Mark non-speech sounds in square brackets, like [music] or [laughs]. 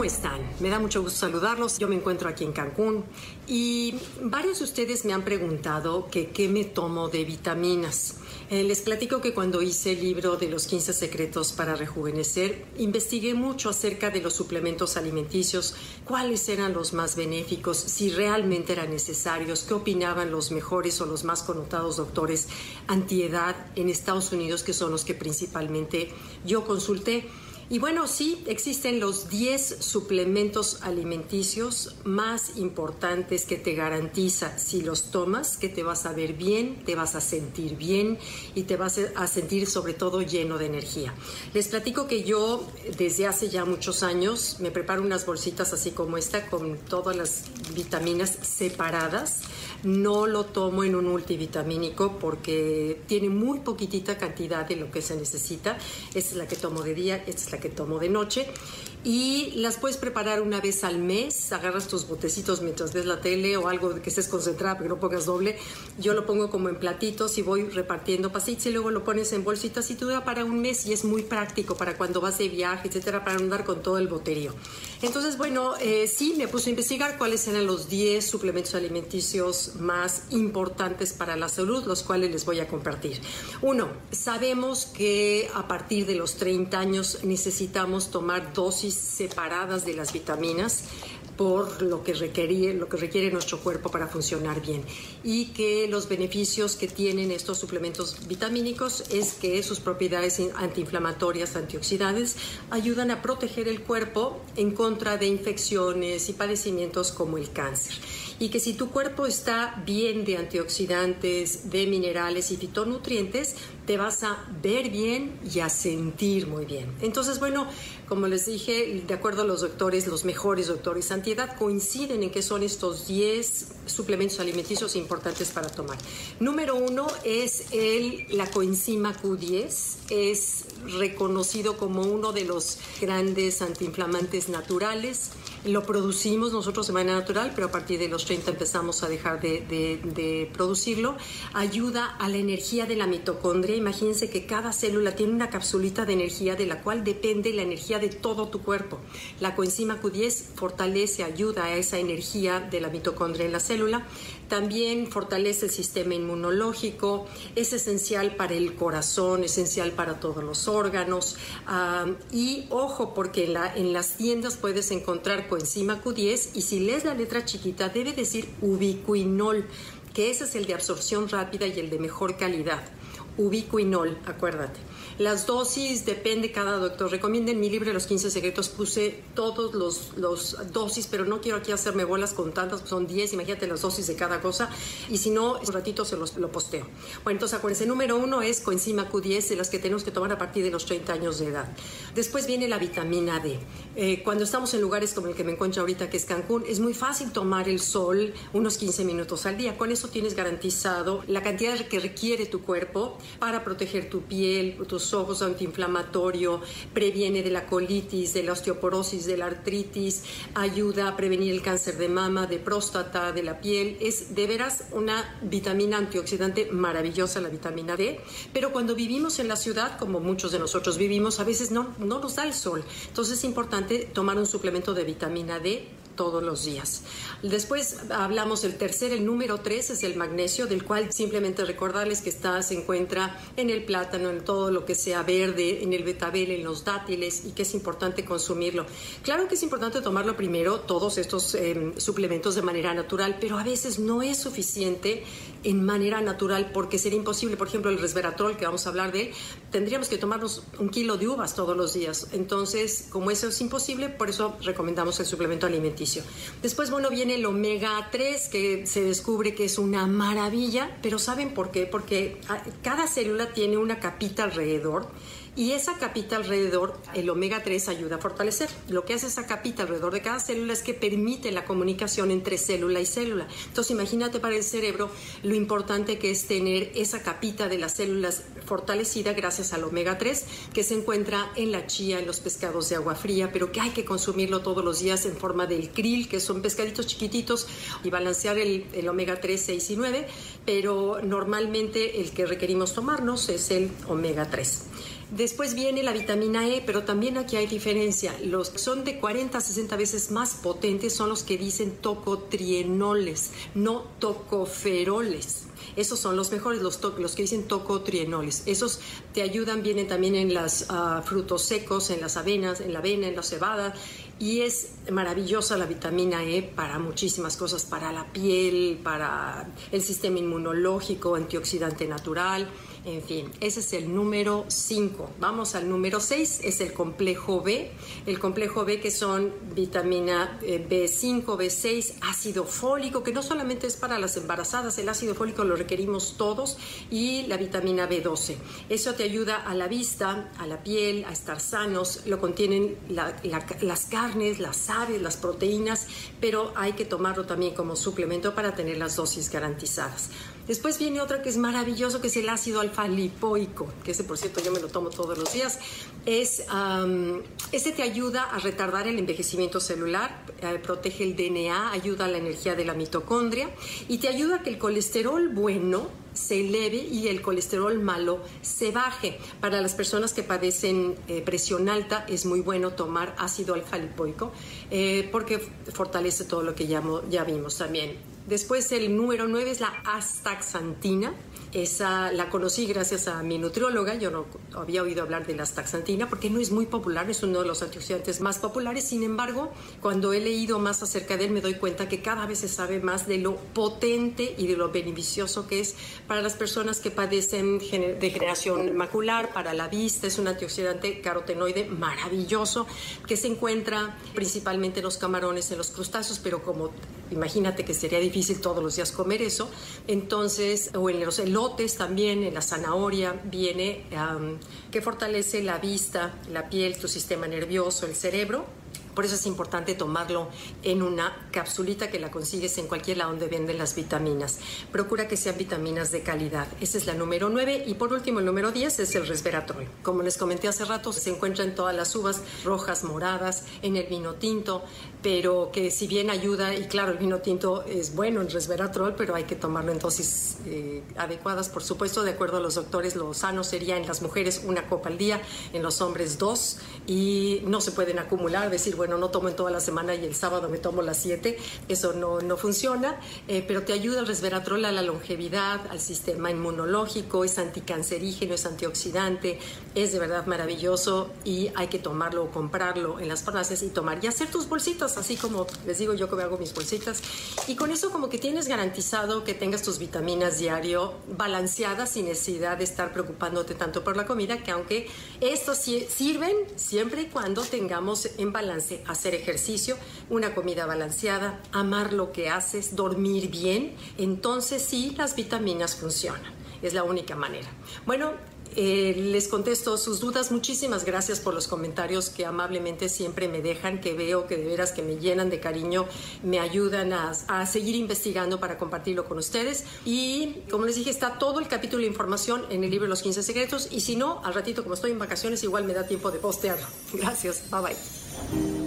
¿cómo están? Me da mucho gusto saludarlos. Yo me encuentro aquí en Cancún y varios de ustedes me han preguntado qué me tomo de vitaminas. Eh, les platico que cuando hice el libro de los 15 secretos para rejuvenecer, investigué mucho acerca de los suplementos alimenticios, cuáles eran los más benéficos, si realmente eran necesarios, qué opinaban los mejores o los más connotados doctores antiedad en Estados Unidos, que son los que principalmente yo consulté. Y bueno, sí, existen los 10 suplementos alimenticios más importantes que te garantiza si los tomas, que te vas a ver bien, te vas a sentir bien y te vas a sentir sobre todo lleno de energía. Les platico que yo desde hace ya muchos años me preparo unas bolsitas así como esta con todas las vitaminas separadas. No lo tomo en un multivitamínico porque tiene muy poquitita cantidad de lo que se necesita. Esta es la que tomo de día, esta es la que tomo de noche y las puedes preparar una vez al mes. Agarras tus botecitos mientras ves la tele o algo de que estés concentrada, pero no pongas doble. Yo lo pongo como en platitos y voy repartiendo pasitos y luego lo pones en bolsitas y dura para un mes y es muy práctico para cuando vas de viaje, etcétera, para andar con todo el boterío. Entonces, bueno, eh, sí, me puse a investigar cuáles eran los 10 suplementos alimenticios más importantes para la salud, los cuales les voy a compartir. Uno, sabemos que a partir de los 30 años necesitamos tomar dosis separadas de las vitaminas por lo que, requiere, lo que requiere nuestro cuerpo para funcionar bien. Y que los beneficios que tienen estos suplementos vitamínicos es que sus propiedades antiinflamatorias, antioxidantes, ayudan a proteger el cuerpo en contra de infecciones y padecimientos como el cáncer. Y que si tu cuerpo está bien de antioxidantes, de minerales y fitonutrientes, te vas a ver bien y a sentir muy bien. Entonces, bueno, como les dije, de acuerdo a los doctores, los mejores doctores antiedad coinciden en que son estos 10 suplementos alimenticios importantes para tomar. Número uno es el, la coenzima Q10. Es reconocido como uno de los grandes antiinflamantes naturales. Lo producimos nosotros de manera natural, pero a partir de los 30 empezamos a dejar de, producirlo. Ayuda a la energía de la mitocondria. Imagínense que cada célula tiene una capsulita de energía de la cual depende la energía de todo tu cuerpo. La coenzima Q10 fortalece, ayuda a esa energía de la mitocondria en la célula. También fortalece el sistema inmunológico, es esencial para el corazón, esencial para todos los órganos. Ah, y ojo, porque en, la, en las tiendas puedes encontrar coenzima Q10 y si lees la letra chiquita debe decir ubiquinol, que ese es el de absorción rápida y el de mejor calidad. Ubiquinol, acuérdate. Las dosis depende cada doctor. Recomienda en mi libro Los 15 secretos puse todos los, los dosis, pero no quiero aquí hacerme bolas con tantas, son 10, imagínate las dosis de cada cosa. Y si no, un ratito se los, lo posteo. Bueno, entonces acuérdense, número uno es coenzima Q10, de las que tenemos que tomar a partir de los 30 años de edad. Después viene la vitamina D. Eh, cuando estamos en lugares como el que me encuentro ahorita, que es Cancún, es muy fácil tomar el sol unos 15 minutos al día. Con eso tienes garantizado la cantidad que requiere tu cuerpo para proteger tu piel, tus ojos, antiinflamatorio, previene de la colitis, de la osteoporosis, de la artritis, ayuda a prevenir el cáncer de mama, de próstata, de la piel. Es de veras una vitamina antioxidante maravillosa, la vitamina D. Pero cuando vivimos en la ciudad, como muchos de nosotros vivimos, a veces no, no nos da el sol. Entonces es importante tomar un suplemento de vitamina D todos los días. Después hablamos del tercer, el número tres es el magnesio, del cual simplemente recordarles que está, se encuentra en el plátano, en todo lo que sea verde, en el betabel, en los dátiles y que es importante consumirlo. Claro que es importante tomarlo primero, todos estos em, suplementos de manera natural, pero a veces no es suficiente en manera natural porque sería imposible. Por ejemplo, el resveratrol, que vamos a hablar de él, tendríamos que tomarnos un kilo de uvas todos los días. Entonces, como eso es imposible, por eso recomendamos el suplemento alimenticio. Después, bueno, viene el omega 3, que se descubre que es una maravilla, pero ¿saben por qué? Porque ah, cada célula tiene una capita alrededor y esa capita alrededor, el omega 3 ayuda a fortalecer. Lo que hace esa capita alrededor de cada célula es que permite la comunicación entre célula y célula. Entonces imagínate para el cerebro lo importante que es tener esa capita de las células fortalecida gracias al omega 3 que se encuentra en la chía, en los pescados de agua fría, pero que hay que consumirlo todos los días en forma del krill, que son pescaditos chiquititos, y balancear el, omega 3, 6 y 9, pero normalmente el que requerimos tomarnos es el omega 3. Después viene la vitamina E, pero también aquí hay diferencia. Los son de 40 a 60 veces más potentes son los que dicen tocotrienoles, no tocoferoles. Esos son los mejores, los, los que dicen tocotrienoles. Esos te ayudan, vienen también en los ah, frutos secos, en las avenas, en la avena, en la cebada. Y es maravillosa la vitamina E para muchísimas cosas, para la piel, para el sistema inmunológico, antioxidante natural en fin, ese es el número 5. Vamos al número 6, es el complejo B. El complejo B que son vitamina B5, eh, B6, ácido fólico, que no solamente es para las embarazadas, el ácido fólico lo requerimos todos, y la vitamina B12. Eso te ayuda a la vista, a la piel, a estar sanos. Lo contienen las carnes, las aves, las proteínas, pero hay que tomarlo también como suplemento para tener las dosis garantizadas. Después viene otra que es maravilloso, que es el ácido alfa-lipoico, que ese por cierto yo me lo tomo todos los días. Es, este te ayuda a retardar el envejecimiento celular, eh, protege el DNA, ayuda a la energía de la mitocondria y te ayuda a que el colesterol bueno se eleve y el colesterol malo se baje. Para las personas que padecen eh, presión alta es muy bueno tomar ácido alfa-lipoico eh, porque fortalece todo lo que ya, ya vimos también. Después el número 9 es la astaxantina. Esa la conocí gracias a mi nutrióloga. Yo no había oído hablar de la astaxantina porque no es muy popular, es uno de los antioxidantes más populares. Sin embargo, cuando he leído más acerca de él, me doy cuenta que cada vez se sabe más de lo potente y de lo beneficioso que es para las personas que padecen degeneración macular, para la vista. Es un antioxidante carotenoide maravilloso que se encuentra principalmente en los camarones, en los crustáceos, pero como imagínate que sería difícil todos los días comer eso. Entonces, o en los elotes también, en la zanahoria, viene que fortalece la vista, la piel, tu sistema nervioso, el cerebro por eso es importante tomarlo en una capsulita que la consigues en cualquier lado donde venden las vitaminas. Procura que sean vitaminas de calidad. Esa es la número 9. Y por último, el número 10 es el resveratrol. Como les comenté hace rato, se encuentra en todas las uvas rojas, moradas, en el vino tinto, pero que si bien ayuda, y claro, el vino tinto es bueno en resveratrol, pero hay que tomarlo en dosis eh, adecuadas, por supuesto, de acuerdo a los doctores, lo sano sería en las mujeres una copa al día, en los hombres dos, y no se pueden acumular, decir, bueno, no tomo en toda la semana y el sábado me tomo las siete, eso no, no funciona, eh, pero te ayuda el resveratrol a la longevidad, al sistema inmunológico, es anticancerígeno, es antioxidante, es de verdad maravilloso y hay que tomarlo o comprarlo en las farmacias y tomar y hacer tus bolsitas, así como les digo yo que me hago mis bolsitas. Y con eso como que tienes garantizado que tengas tus vitaminas diario balanceadas sin necesidad de estar preocupándote tanto por la comida, que aunque estos sirven siempre y cuando tengamos en balance hacer ejercicio, una comida balanceada, amar lo que haces, dormir bien, entonces sí las vitaminas funcionan. Es la única manera. Bueno, eh, les contesto sus dudas. Muchísimas gracias por los comentarios que amablemente siempre me dejan, que veo que de veras que me llenan de cariño, me ayudan a, a, seguir investigando para compartirlo con ustedes. Y como les dije, está todo el capítulo de información en el libro Los 15 Secretos. Y si no, al ratito, como estoy en vacaciones, igual me da tiempo de postearlo. [laughs] Gracias. Bye bye.